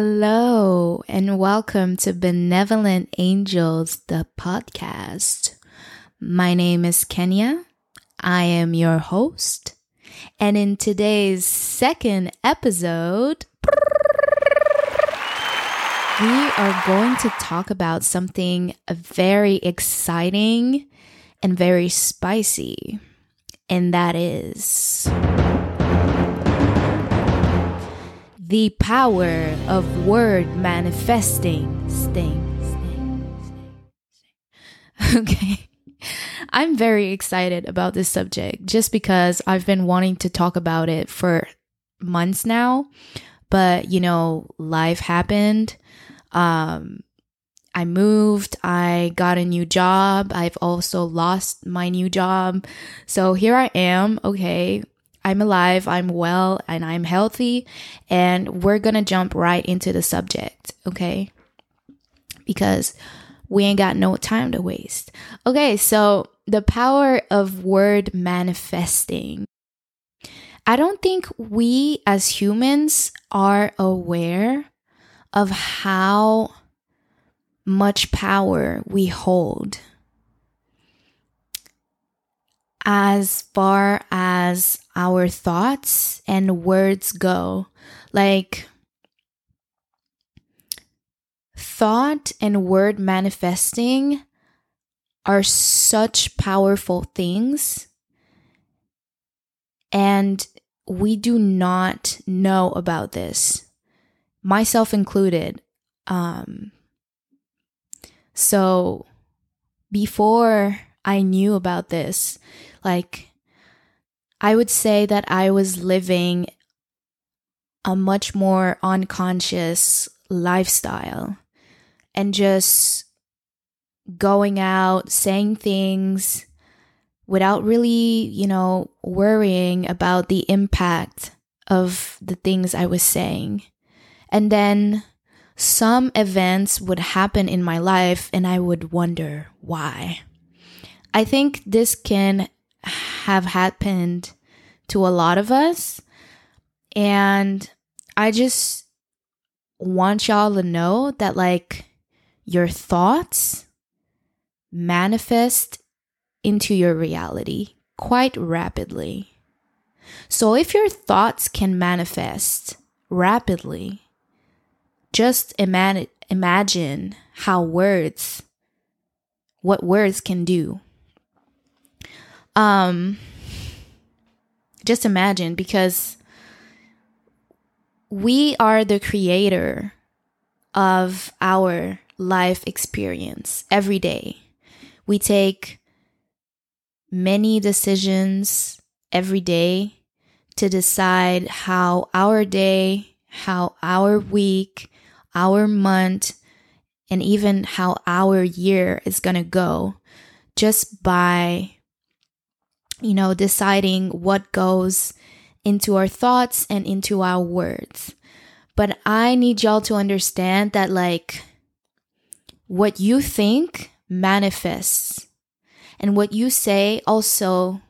Hello, and welcome to Benevolent Angels, the podcast. My name is Keniya. I am your host. And in today's second episode, we are going to talk about something very exciting and very spicy, and that is the power of word manifesting. Sting, sting, sting, Okay. I'm very excited about this subject just because I've been wanting to talk about it for months now. But, you know, life happened. Um, I moved, I got a new job. I've also lost my new job. So here I am. Okay. I'm alive, I'm well, and I'm healthy. And we're going to jump right into the subject, okay? Because we ain't got no time to waste. Okay, so the power of word manifesting. I don't think we as humans are aware of how much power we hold as far as our thoughts and words go. Like, thought and word manifesting are such powerful things, and we do not know about this, myself included. Um, so, before I knew about this, like, I would say that I was living a much more unconscious lifestyle and just going out, saying things without really, you know, worrying about the impact of the things I was saying. And then some events would happen in my life and I would wonder why. I think this can have happened to a lot of us. And I just want y'all to know that, like, your thoughts manifest into your reality quite rapidly. So, if your thoughts can manifest rapidly, just ima- imagine how words, what words can do. Um, just imagine because we are the creator of our life experience every day. We take many decisions every day to decide how our day, how our week, our month, and even how our year is going to go just by you know, deciding what goes into our thoughts and into our words. But I need y'all to understand that, like, what you think manifests, and what you say also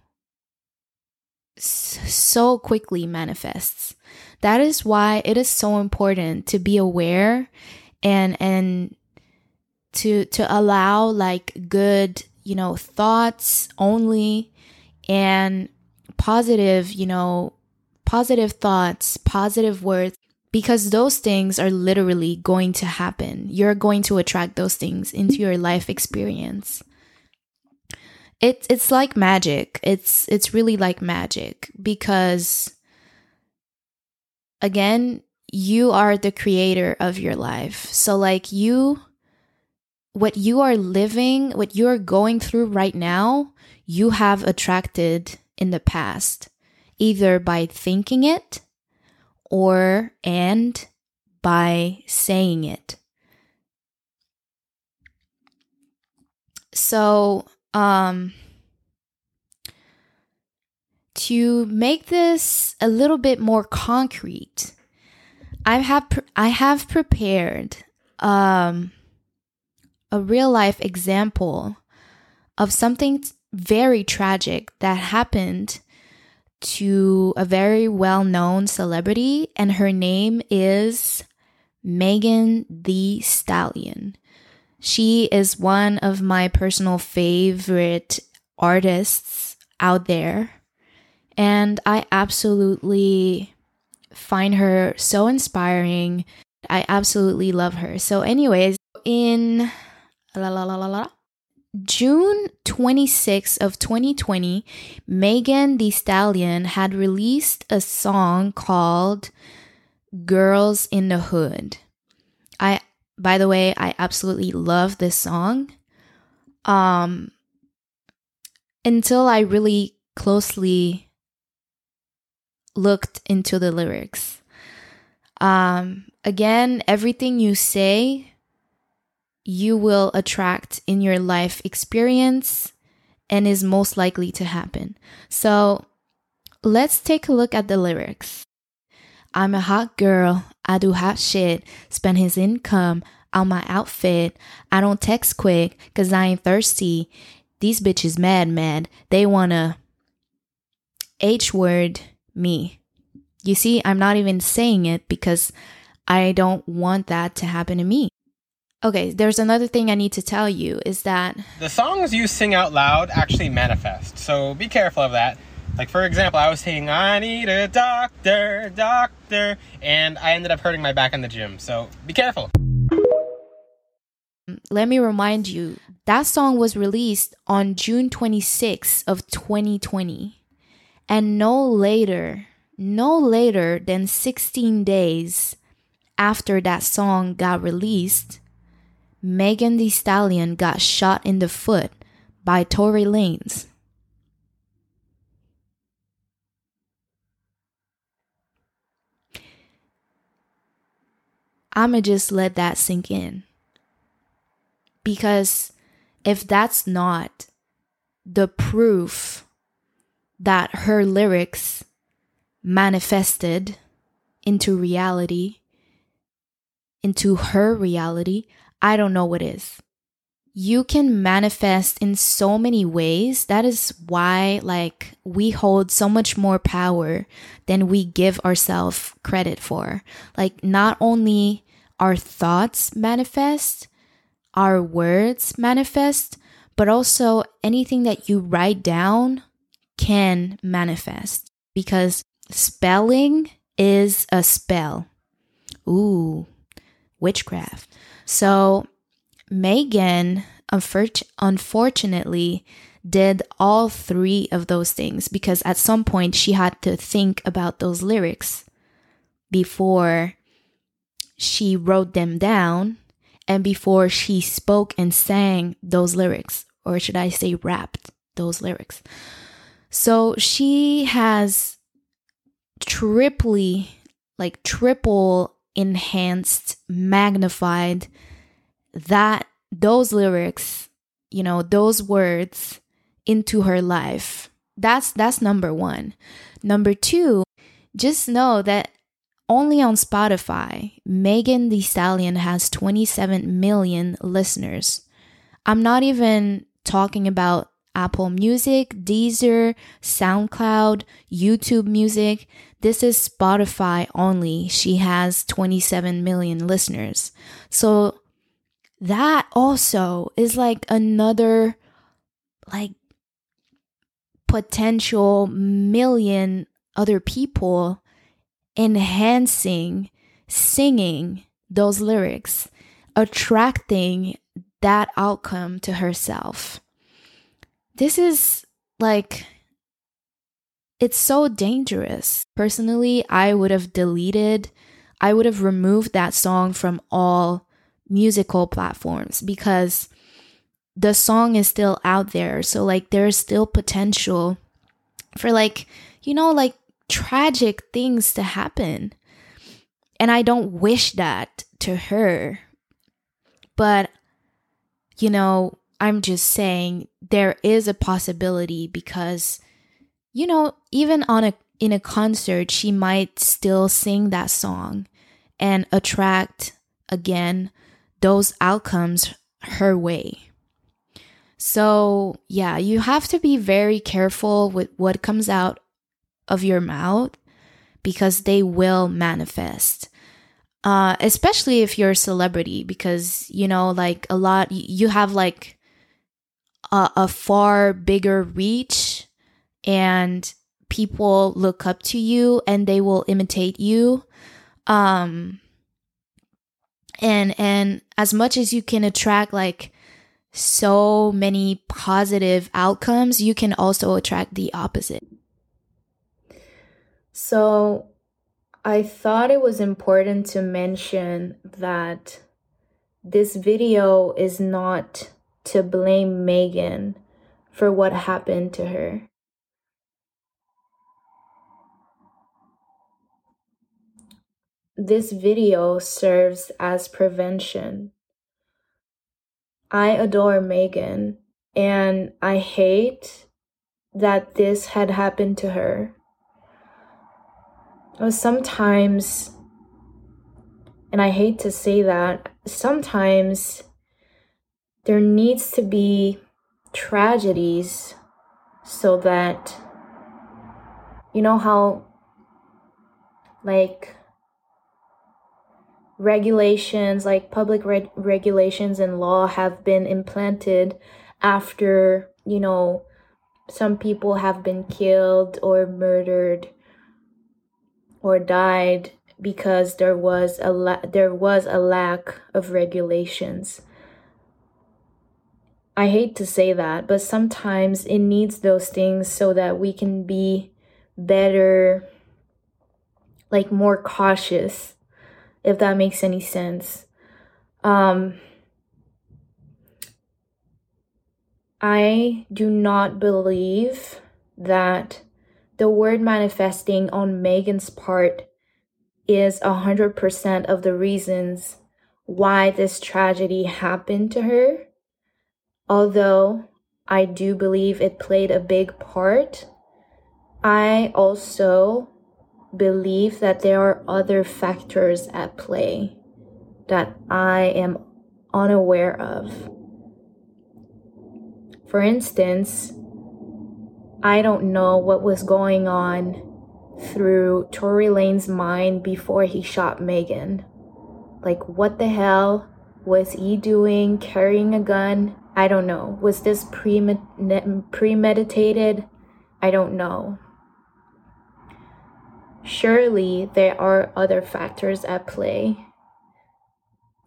so quickly manifests. That is why it is so important to be aware and and to to allow like good, you know, thoughts only and positive, you know, positive thoughts, positive words, because those things are literally going to happen. You're going to attract those things into your life experience. It's it's like magic. It's it's really like magic because again, you are the creator of your life. So like you what you are living, what you are going through right now, you have attracted in the past, either by thinking it or and by saying it. So, um, to make this a little bit more concrete, I have pre- I have prepared um, a real life example of something very tragic that happened to a very well known celebrity, and her name is Megan Thee Stallion. She is one of my personal favorite artists out there. And I absolutely find her so inspiring. I absolutely love her. So, anyways, in la la la la la. June 26 of 2020, Megan Thee Stallion had released a song called Girls in the Hood. I by the way, I absolutely love this song. Um until I really closely looked into the lyrics. Um again, everything you say you will attract in your life experience and is most likely to happen. So let's take a look at the lyrics. I'm a hot girl. I do hot shit. Spend his income on my outfit. I don't text quick cause I ain't thirsty. These bitches mad, mad. They wanna H word me. You see, I'm not even saying it because I don't want that to happen to me. Okay, there's another thing I need to tell you is that the songs you sing out loud actually manifest. So be careful of that. Like for example, I was singing I need a doctor, doctor, and I ended up hurting my back in the gym. So be careful. Let me remind you, that song was released on June 26 of 2020. And no later, no later than 16 days after that song got released, Megan Thee Stallion got shot in the foot by Tory Lanez. I'ma just let that sink in. Because if that's not the proof that her lyrics manifested into reality, into her reality, I don't know what is. You can manifest in so many ways. That is why, like, we hold so much more power than we give ourselves credit for. Like, not only our thoughts manifest, our words manifest, but also anything that you write down can manifest because spelling is a spell. Ooh, witchcraft. So Megan, unfortunately, did all three of those things because at some point she had to think about those lyrics before she wrote them down and before she spoke and sang those lyrics, or should I say, rapped those lyrics. So she has triply, like triple enhanced, magnified that those lyrics, you know, those words into her life. That's that's number 1. Number 2, just know that only on Spotify, Megan Thee Stallion has 27 million listeners. I'm not even talking about Apple Music, Deezer, SoundCloud, YouTube Music. This is Spotify only. She has 27 million listeners. So that also is like another like potential million other people enhancing singing those lyrics attracting that outcome to herself this is like it's so dangerous. Personally, I would have deleted, I would have removed that song from all musical platforms because the song is still out there. So, like, there's still potential for, like, you know, like tragic things to happen. And I don't wish that to her. But, you know, I'm just saying there is a possibility because you know, even on a in a concert, she might still sing that song and attract again those outcomes her way. So, yeah, you have to be very careful with what comes out of your mouth because they will manifest. uh, especially if you're a celebrity, because you know, like a lot, you have like a, a far bigger reach, and people look up to you and they will imitate you. Um, and and as much as you can attract like so many positive outcomes, you can also attract the opposite. So, I thought it was important to mention that this video is not to blame Megan for what happened to her. This video serves as prevention. I adore Megan and I hate that this had happened to her. Sometimes, and I hate to say that, sometimes there needs to be tragedies so that, you know, how like regulations like public re- regulations and law have been implanted after you know some people have been killed or murdered or died because there was a la- there was a lack of regulations i hate to say that but sometimes it needs those things so that we can be better like more cautious if that makes any sense. Um, I do not believe that the word manifesting on Megan's part is 100% of the reasons why this tragedy happened to her. Although I do believe it played a big part, I also believe that there are other factors at play that I am unaware of. For instance, I don't know what was going on through Tory Lanez mind before he shot Megan. Like, what the hell was he doing carrying a gun? I don't know. Was this premeditated? I don't know. Surely there are other factors at play,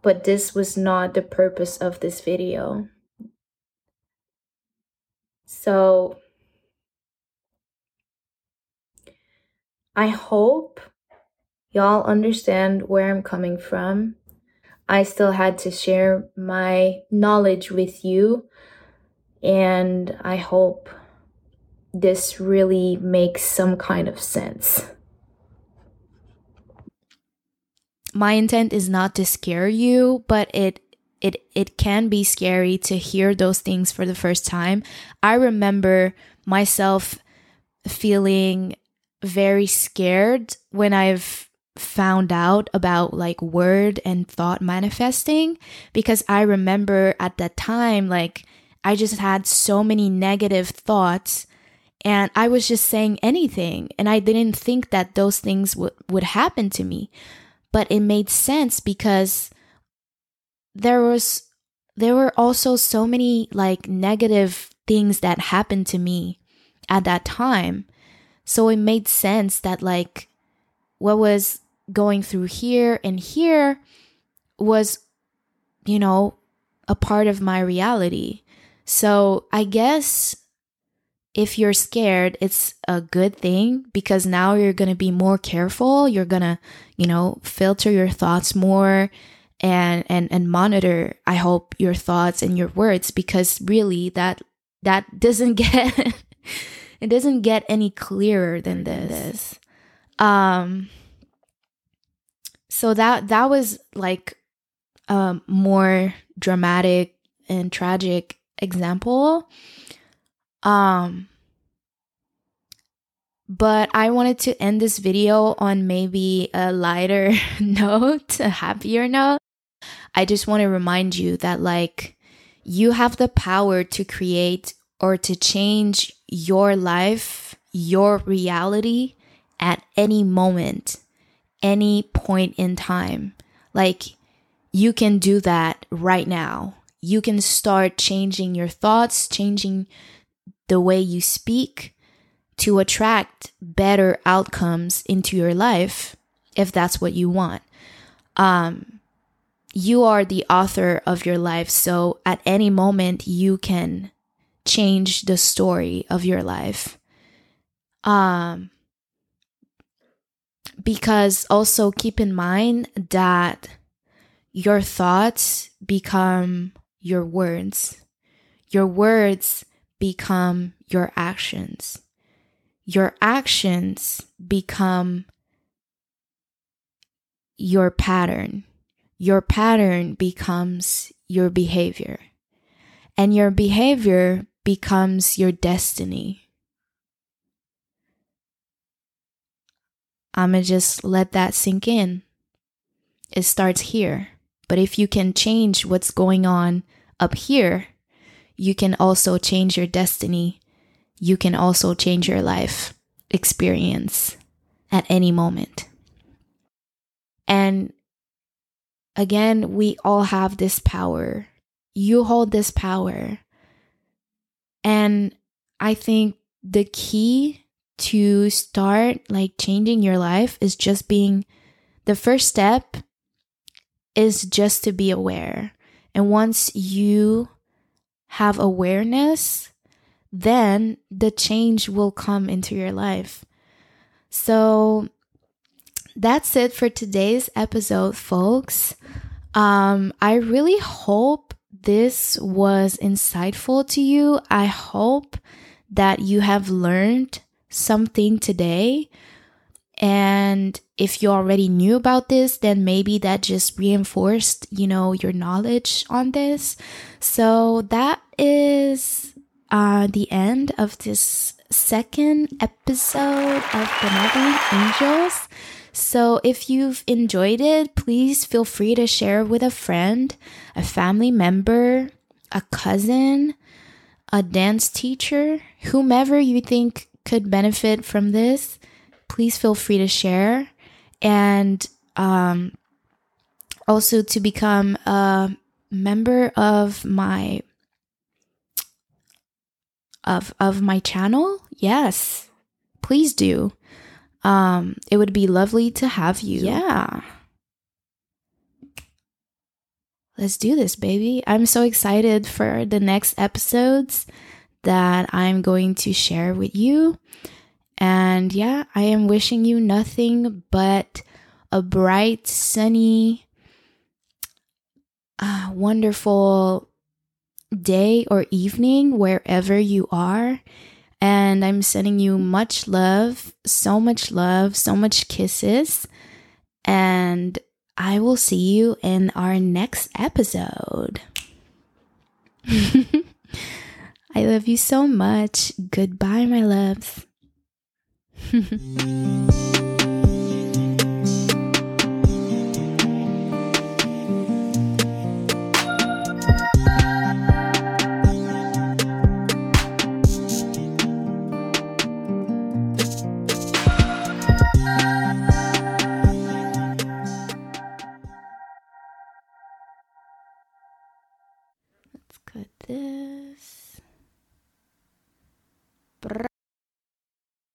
but this was not the purpose of this video. So, I hope y'all understand where I'm coming from. I still had to share my knowledge with you, and I hope this really makes some kind of sense. my intent is not to scare you, but it it it can be scary to hear those things for the first time. I remember myself feeling very scared when I've found out about like word and thought manifesting because I remember at that time like I just had so many negative thoughts and I was just saying anything and I didn't think that those things would would happen to me. But it made sense because there was there were also so many like negative things that happened to me at that time. So it made sense that like what was going through here and here was you know a part of my reality so i guess if you're scared, it's a good thing because now you're going to be more careful. You're going to, you know, filter your thoughts more and and and monitor I hope your thoughts and your words because really that that doesn't get it doesn't get any clearer than this. Um so that that was like a more dramatic and tragic example um, but I wanted to end this video on maybe a lighter note, a happier note. I just want to remind you that, like, you have the power to create or to change your life, your reality at any moment. any point in time. Like you can do that right now. You can start changing your thoughts, changing the way you speak to attract better outcomes into your life if that's what you want. Um, you are the author of your life, so at any moment you can change the story of your life. Um, because also keep in mind that your thoughts become your words. Your words become your actions. Your actions become your pattern. Your pattern becomes your behavior. And your behavior becomes your destiny. I'ma just let that sink in. It starts here. But if you can change what's going on up here, you can also change your destiny. You can also change your life experience at any moment. And again, we all have this power. You hold this power. And I think the key to start like changing your life is just being the first step is just to be aware. And once you have awareness, then the change will come into your life. So that's it for today's episode, folks. Um, I really hope this was insightful to you. I hope that you have learned something today. And if you already knew about this, then maybe that just reinforced, you know, your knowledge on this. So that is uh, the end of this second episode of Benevolent Angels. So if you've enjoyed it, please feel free to share with a friend, a family member, a cousin, a dance teacher, whomever you think could benefit from this. Please feel free to share and um, also to become a member of my of of my channel. Yes, please do. Um, it would be lovely to have you. Yeah. Let's do this, baby. I'm so excited for the next episodes that I'm going to share with you. And yeah, I am wishing you nothing but a bright, sunny, uh, wonderful day or evening wherever you are. And I'm sending you much love, so much love, so much kisses. And I will see you in our next episode. I love you so much. Goodbye, my loves.